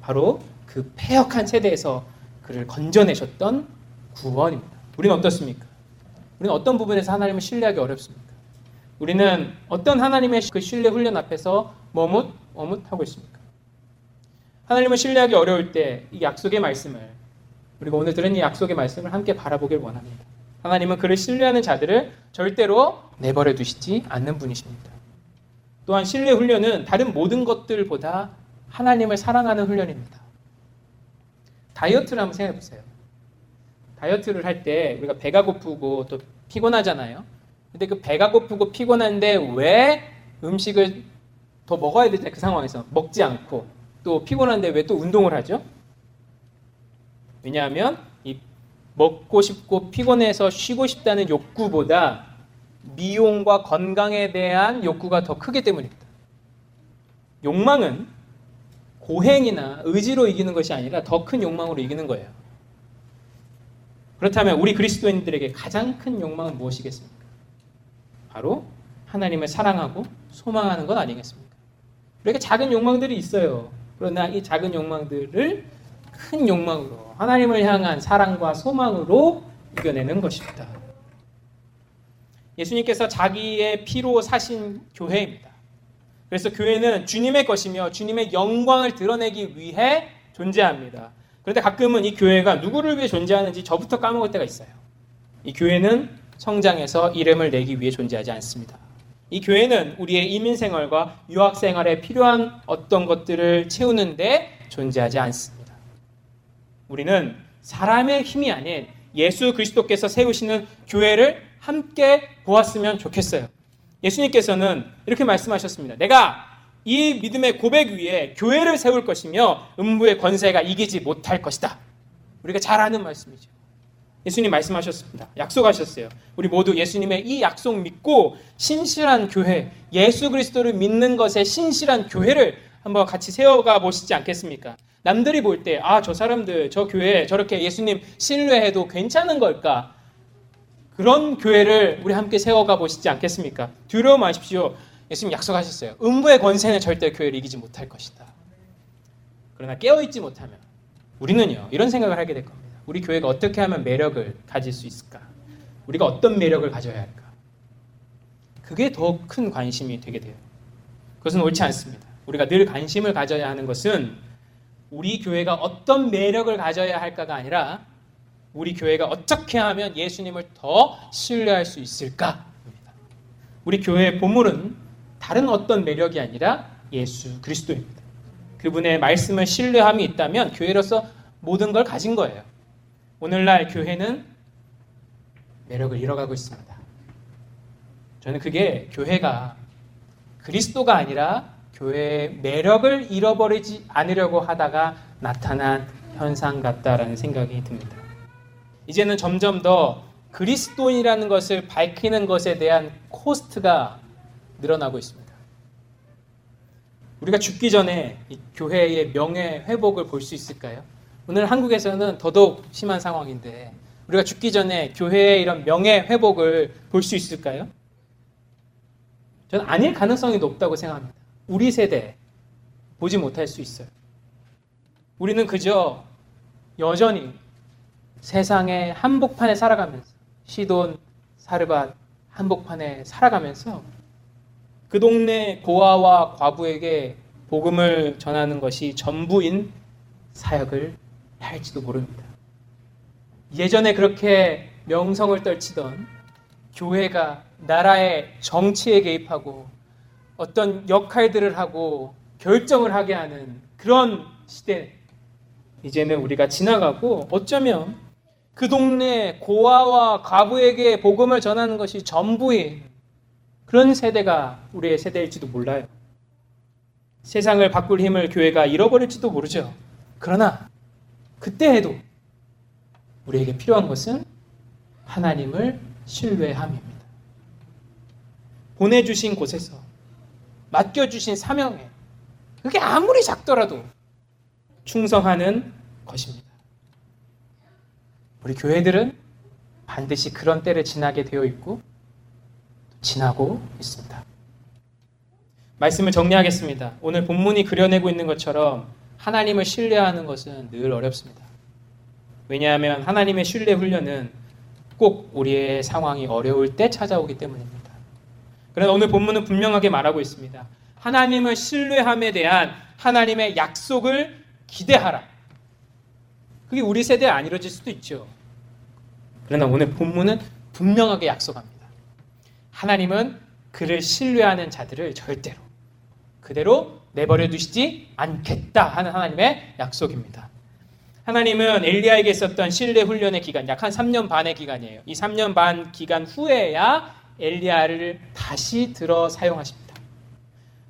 바로 그 폐역한 세대에서 그를 건져내셨던 구원입니다. 우리는 어떻습니까? 우리는 어떤 부분에서 하나님을 신뢰하기 어렵습니까? 우리는 어떤 하나님의 그 신뢰 훈련 앞에서 머뭇 머뭇하고 있습니까? 하나님을 신뢰하기 어려울 때 이 약속의 말씀을 우리가 오늘 들은 이 약속의 말씀을 함께 바라보길 원합니다. 하나님은 그를 신뢰하는 자들을 절대로 내버려 두시지 않는 분이십니다. 또한 신뢰 훈련은 다른 모든 것들보다 하나님을 사랑하는 훈련입니다. 다이어트를 한번 생각해 보세요. 다이어트를 할 때 우리가 배가 고프고 또 피곤하잖아요. 근데 그 배가 고프고 피곤한데 왜 음식을 더 먹어야 되지 그 상황에서 먹지 않고 또 피곤한데 왜 또 운동을 하죠? 왜냐하면 이 먹고 싶고 피곤해서 쉬고 싶다는 욕구보다 미용과 건강에 대한 욕구가 더 크기 때문입니다. 욕망은 고행이나 의지로 이기는 것이 아니라 더 큰 욕망으로 이기는 거예요. 그렇다면 우리 그리스도인들에게 가장 큰 욕망은 무엇이겠습니까? 바로 하나님을 사랑하고 소망하는 것 아니겠습니까? 우리에게 작은 욕망들이 있어요. 그러나 이 작은 욕망들을 큰 욕망으로 하나님을 향한 사랑과 소망으로 이겨내는 것입니다. 예수님께서 자기의 피로 사신 교회입니다. 그래서 교회는 주님의 것이며 주님의 영광을 드러내기 위해 존재합니다. 그런데 가끔은 이 교회가 누구를 위해 존재하는지 저부터 까먹을 때가 있어요. 이 교회는 성장해서 이름을 내기 위해 존재하지 않습니다. 이 교회는 우리의 이민 생활과 유학 생활에 필요한 어떤 것들을 채우는데 존재하지 않습니다. 우리는 사람의 힘이 아닌 예수 그리스도께서 세우시는 교회를 함께 보았으면 좋겠어요. 예수님께서는 이렇게 말씀하셨습니다. 내가 이 믿음의 고백 위에 교회를 세울 것이며 음부의 권세가 이기지 못할 것이다. 우리가 잘 아는 말씀이죠. 예수님 말씀하셨습니다. 약속하셨어요. 우리 모두 예수님의 이 약속 믿고 신실한 교회, 예수 그리스도를 믿는 것에 신실한 교회를 한번 같이 세워가 보시지 않겠습니까? 남들이 볼 때, 아, 저 사람들, 저 교회 저렇게 예수님 신뢰해도 괜찮은 걸까? 그런 교회를 우리 함께 세워가 보시지 않겠습니까? 두려워 마십시오. 예수님 약속하셨어요. 음부의 권세는 절대 교회를 이기지 못할 것이다. 그러나 깨어있지 못하면 우리는요, 이런 생각을 하게 될 겁니다. 우리 교회가 어떻게 하면 매력을 가질 수 있을까? 우리가 어떤 매력을 가져야 할까? 그게 더 큰 관심이 되게 돼요. 그것은 옳지 않습니다. 우리가 늘 관심을 가져야 하는 것은 우리 교회가 어떤 매력을 가져야 할까가 아니라 우리 교회가 어떻게 하면 예수님을 더 신뢰할 수 있을까입니다. 우리 교회의 보물은 다른 어떤 매력이 아니라 예수 그리스도입니다. 그분의 말씀을 신뢰함이 있다면 교회로서 모든 걸 가진 거예요. 오늘날 교회는 매력을 잃어가고 있습니다. 저는 그게 교회가 그리스도가 아니라 교회의 매력을 잃어버리지 않으려고 하다가 나타난 현상 같다라는 생각이 듭니다. 이제는 점점 더 그리스도인이라는 것을 밝히는 것에 대한 코스트가 늘어나고 있습니다. 우리가 죽기 전에 교회의 명예 회복을 볼 수 있을까요? 오늘 한국에서는 더더욱 심한 상황인데 우리가 죽기 전에 교회의 이런 명예 회복을 볼 수 있을까요? 저는 아닐 가능성이 높다고 생각합니다. 우리 세대 보지 못할 수 있어요. 우리는 그저 여전히 세상의 한복판에 살아가면서 시돈, 사르밧 한복판에 살아가면서 그 동네 고아와 과부에게 복음을 전하는 것이 전부인 사역을 할지도 모릅니다. 예전에 그렇게 명성을 떨치던 교회가 나라의 정치에 개입하고 어떤 역할들을 하고 결정을 하게 하는 그런 시대 이제는 우리가 지나가고 어쩌면 그 동네 고아와 과부에게 복음을 전하는 것이 전부인 그런 세대가 우리의 세대일지도 몰라요. 세상을 바꿀 힘을 교회가 잃어버릴지도 모르죠. 그러나 그때 해도 우리에게 필요한 것은 하나님을 신뢰함입니다. 보내주신 곳에서 맡겨주신 사명에 그게 아무리 작더라도 충성하는 것입니다. 우리 교회들은 반드시 그런 때를 지나게 되어 있고 지나고 있습니다. 말씀을 정리하겠습니다. 오늘 본문이 그려내고 있는 것처럼 하나님을 신뢰하는 것은 늘 어렵습니다. 왜냐하면 하나님의 신뢰 훈련은 꼭 우리의 상황이 어려울 때 찾아오기 때문입니다. 그러나 오늘 본문은 분명하게 말하고 있습니다. 하나님을 신뢰함에 대한 하나님의 약속을 기대하라. 그게 우리 세대에 안 이루어질 수도 있죠. 그러나 오늘 본문은 분명하게 약속합니다. 하나님은 그를 신뢰하는 자들을 절대로 그대로 내버려 두시지 않겠다 하는 하나님의 약속입니다. 하나님은 엘리야에게 있었던 신뢰 훈련의 기간 약 한 3년 반의 기간이에요. 이 3년 반 기간 후에야 엘리야를 다시 들어 사용하십니다.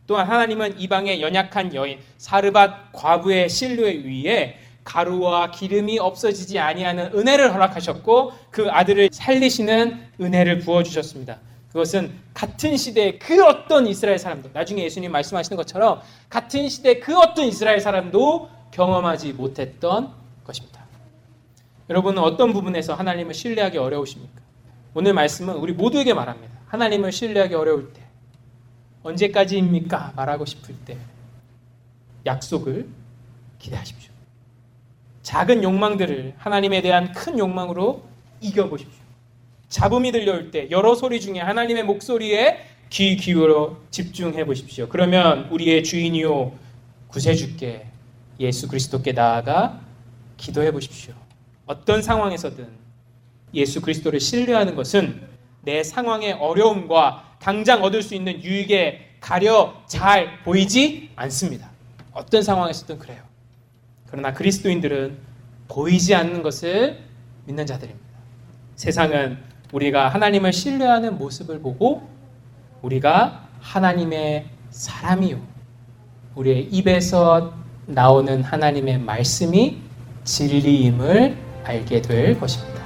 또한 하나님은 이방의 연약한 여인 사르밧 과부의 신뢰 위에 가루와 기름이 없어지지 아니하는 은혜를 허락하셨고 그 아들을 살리시는 은혜를 부어 주셨습니다. 그것은 같은 시대의 그 어떤 이스라엘 사람도 나중에 예수님 말씀하시는 것처럼 같은 시대 그 어떤 이스라엘 사람도 경험하지 못했던 것입니다. 여러분은 어떤 부분에서 하나님을 신뢰하기 어려우십니까? 오늘 말씀은 우리 모두에게 말합니다. 하나님을 신뢰하기 어려울 때 언제까지입니까? 말하고 싶을 때 약속을 기대하십시오. 작은 욕망들을 하나님에 대한 큰 욕망으로 이겨보십시오. 잡음이 들려올 때 여러 소리 중에 하나님의 목소리에 귀 기울여 집중해 보십시오. 그러면 우리의 주인이요 구세주께 예수 그리스도께 나아가 기도해 보십시오. 어떤 상황에서든 예수 그리스도를 신뢰하는 것은 내 상황의 어려움과 당장 얻을 수 있는 유익에 가려 잘 보이지 않습니다. 어떤 상황에서든 그래요. 그러나 그리스도인들은 보이지 않는 것을 믿는 자들입니다. 세상은 우리가 하나님을 신뢰하는 모습을 보고 우리가 하나님의 사람이요. 우리의 입에서 나오는 하나님의 말씀이 진리임을 알게 될 것입니다.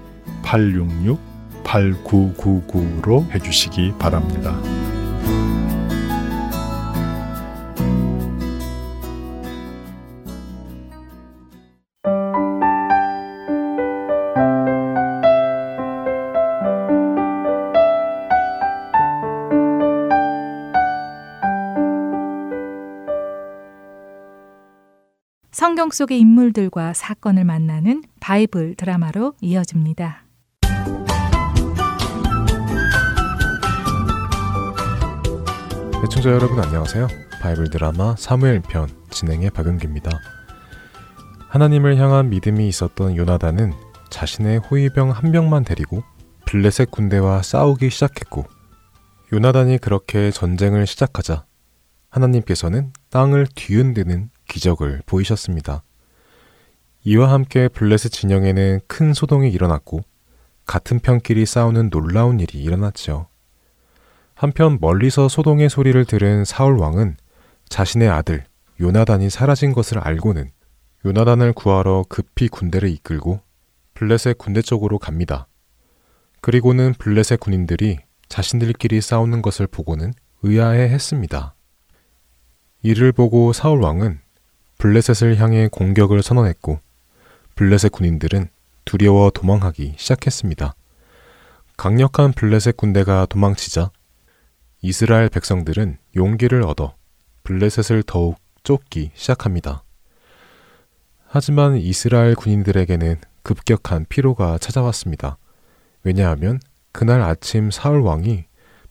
602-866-8999로 해주시기 바랍니다. 성경 속의 인물들과 사건을 만나는 바이블 드라마로 이어집니다. 애청자 여러분 안녕하세요. 바이블 드라마 사무엘 편 진행의 박은기입니다. 하나님을 향한 믿음이 있었던 요나단은 자신의 호위병 한 명만 데리고 블레셋 군대와 싸우기 시작했고 요나단이 그렇게 전쟁을 시작하자 하나님께서는 땅을 뒤흔드는 기적을 보이셨습니다. 이와 함께 블레셋 진영에는 큰 소동이 일어났고 같은 편끼리 싸우는 놀라운 일이 일어났죠. 한편 멀리서 소동의 소리를 들은 사울 왕은 자신의 아들 요나단이 사라진 것을 알고는 요나단을 구하러 급히 군대를 이끌고 블레셋 군대 쪽으로 갑니다. 그리고는 블레셋 군인들이 자신들끼리 싸우는 것을 보고는 의아해 했습니다. 이를 보고 사울 왕은 블레셋을 향해 공격을 선언했고 블레셋 군인들은 두려워 도망하기 시작했습니다. 강력한 블레셋 군대가 도망치자 이스라엘 백성들은 용기를 얻어 블레셋을 더욱 쫓기 시작합니다. 하지만 이스라엘 군인들에게는 급격한 피로가 찾아왔습니다. 왜냐하면 그날 아침 사울 왕이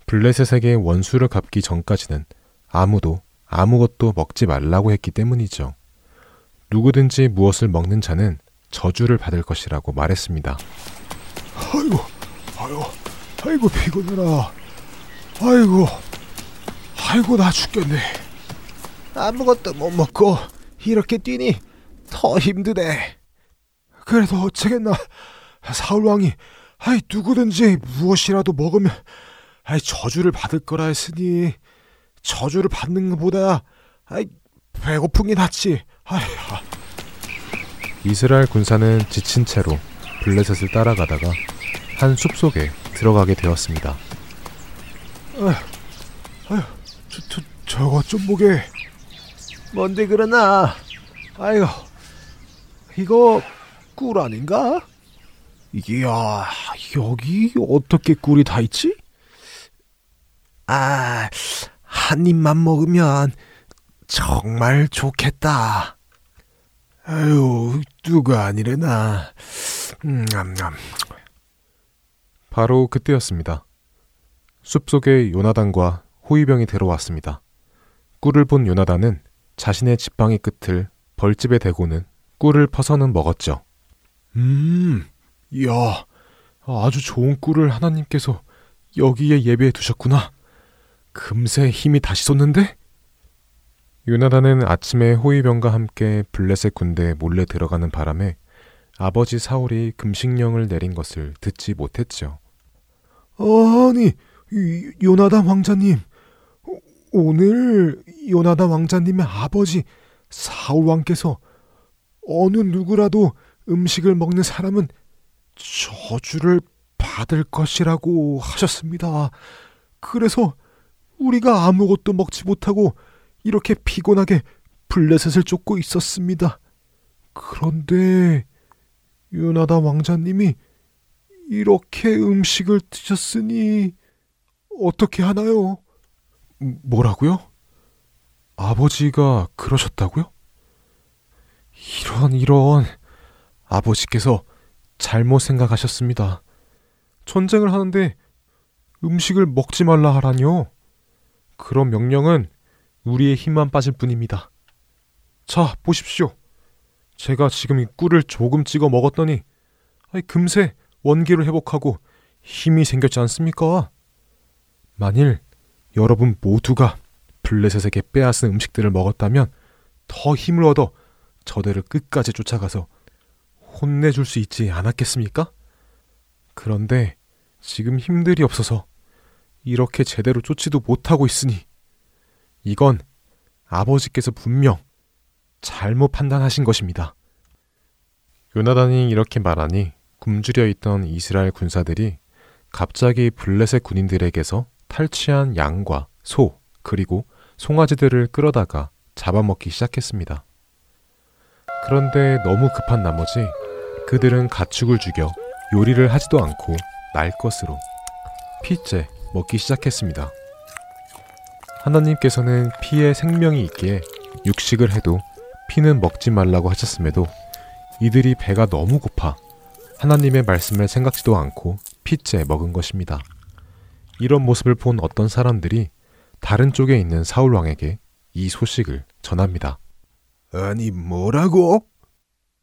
블레셋에게 원수를 갚기 전까지는 아무도 아무것도 먹지 말라고 했기 때문이죠. 누구든지 무엇을 먹는 자는 저주를 받을 것이라고 말했습니다. 아이고, 아이고, 아이고 피곤해라. 아이고, 아이고 나 죽겠네. 아무것도 못 먹고 이렇게 뛰니 더 힘드네. 그래도 어쩌겠나. 사울 왕이 아이 누구든지 무엇이라도 먹으면 아이 저주를 받을 거라 했으니 저주를 받는 것보다 아이 배고픈 게 낫지. 아이. 이스라엘 군사는 지친 채로 블레셋을 따라가다가 한 숲속에 들어가게 되었습니다. 아휴, 아휴, 저, 저, 저것 좀 보게. 뭔데 그러나? 아이고, 이거 꿀 아닌가? 이야, 여기 어떻게 꿀이 다 있지? 아, 한 입만 먹으면 정말 좋겠다. 아유, 누가 아니래나. 음, 음, 음. 바로 그때였습니다. 숲속에 요나단과 호위병이 들어왔습니다. 꿀을 본 요나단은 자신의 지팡이 끝을 벌집에 대고는 꿀을 퍼서는 먹었죠. 음, 야, 아주 좋은 꿀을 하나님께서 여기에 예배해 두셨구나. 금세 힘이 다시 솟는데? 요나단은 아침에 호위병과 함께 블레셋 군대에 몰래 들어가는 바람에 아버지 사울이 금식령을 내린 것을 듣지 못했죠. 아니, 요나단 왕자님, 오늘 요나단 왕자님의 아버지 사울 왕께서 어느 누구라도 음식을 먹는 사람은 저주를 받을 것이라고 하셨습니다. 그래서 우리가 아무것도 먹지 못하고 이렇게 피곤하게 블레셋을 쫓고 있었습니다. 그런데 요나다 왕자님이 이렇게 음식을 드셨으니 어떻게 하나요? 뭐라고요? 아버지가 그러셨다고요? 이런 이런 아버지께서 잘못 생각하셨습니다. 전쟁을 하는데 음식을 먹지 말라 하라니요. 그런 명령은 우리의 힘만 빠질 뿐입니다. 자, 보십시오. 제가 지금 이 꿀을 조금 찍어 먹었더니 아이, 금세 원기를 회복하고 힘이 생겼지 않습니까? 만일 여러분 모두가 블레셋에게 빼앗은 음식들을 먹었다면 더 힘을 얻어 저들을 끝까지 쫓아가서 혼내줄 수 있지 않았겠습니까? 그런데 지금 힘들이 없어서 이렇게 제대로 쫓지도 못하고 있으니 이건 아버지께서 분명 잘못 판단하신 것입니다. 요나단이 이렇게 말하니 굶주려 있던 이스라엘 군사들이 갑자기 블레셋 군인들에게서 탈취한 양과 소 그리고 송아지들을 끌어다가 잡아먹기 시작했습니다. 그런데 너무 급한 나머지 그들은 가축을 죽여 요리를 하지도 않고 날 것으로 피째 먹기 시작했습니다. 하나님께서는 피에 생명이 있기에 육식을 해도 피는 먹지 말라고 하셨음에도 이들이 배가 너무 고파 하나님의 말씀을 생각지도 않고 피째 먹은 것입니다. 이런 모습을 본 어떤 사람들이 다른 쪽에 있는 사울 왕에게 이 소식을 전합니다. 아니 뭐라고?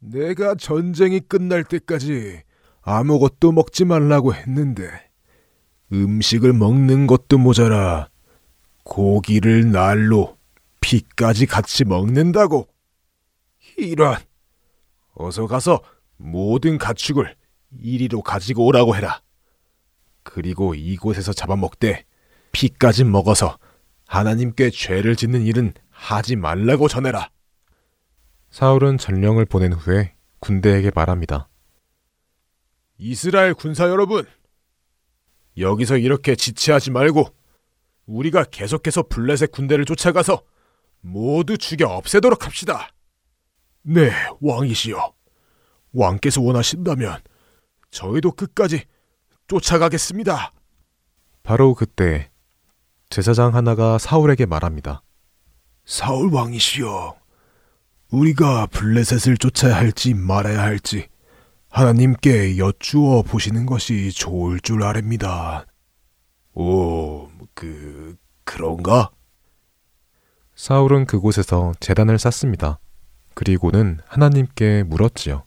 내가 전쟁이 끝날 때까지 아무것도 먹지 말라고 했는데 음식을 먹는 것도 모자라 고기를 날로 피까지 같이 먹는다고 이런 어서 가서 모든 가축을 이리로 가지고 오라고 해라. 그리고 이곳에서 잡아먹되 피까지 먹어서 하나님께 죄를 짓는 일은 하지 말라고 전해라. 사울은 전령을 보낸 후에 군대에게 말합니다. 이스라엘 군사 여러분, 여기서 이렇게 지체하지 말고 우리가 계속해서 블레셋 군대를 쫓아가서 모두 죽여 없애도록 합시다. 네, 왕이시여. 왕께서 원하신다면 저희도 끝까지 쫓아가겠습니다. 바로 그때 제사장 하나가 사울에게 말합니다. 사울 왕이시여, 우리가 블레셋을 쫓아야 할지 말아야 할지 하나님께 여쭈어 보시는 것이 좋을 줄 아랍니다. 오, 그 그런가? 사울은 그곳에서 재단을 쌓습니다. 그리고는 하나님께 물었지요.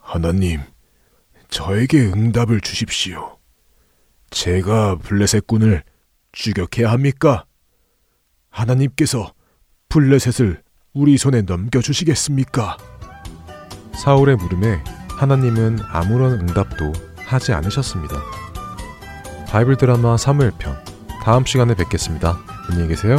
하나님, 저에게 응답을 주십시오. 제가 블레셋 군을 추격해야 합니까? 하나님께서 블레셋을 우리 손에 넘겨주시겠습니까? 사울의 물음에 하나님은 아무런 응답도 하지 않으셨습니다. 바이블 드라마 3일편 다음 시간에 뵙겠습니다. 안녕히 계세요.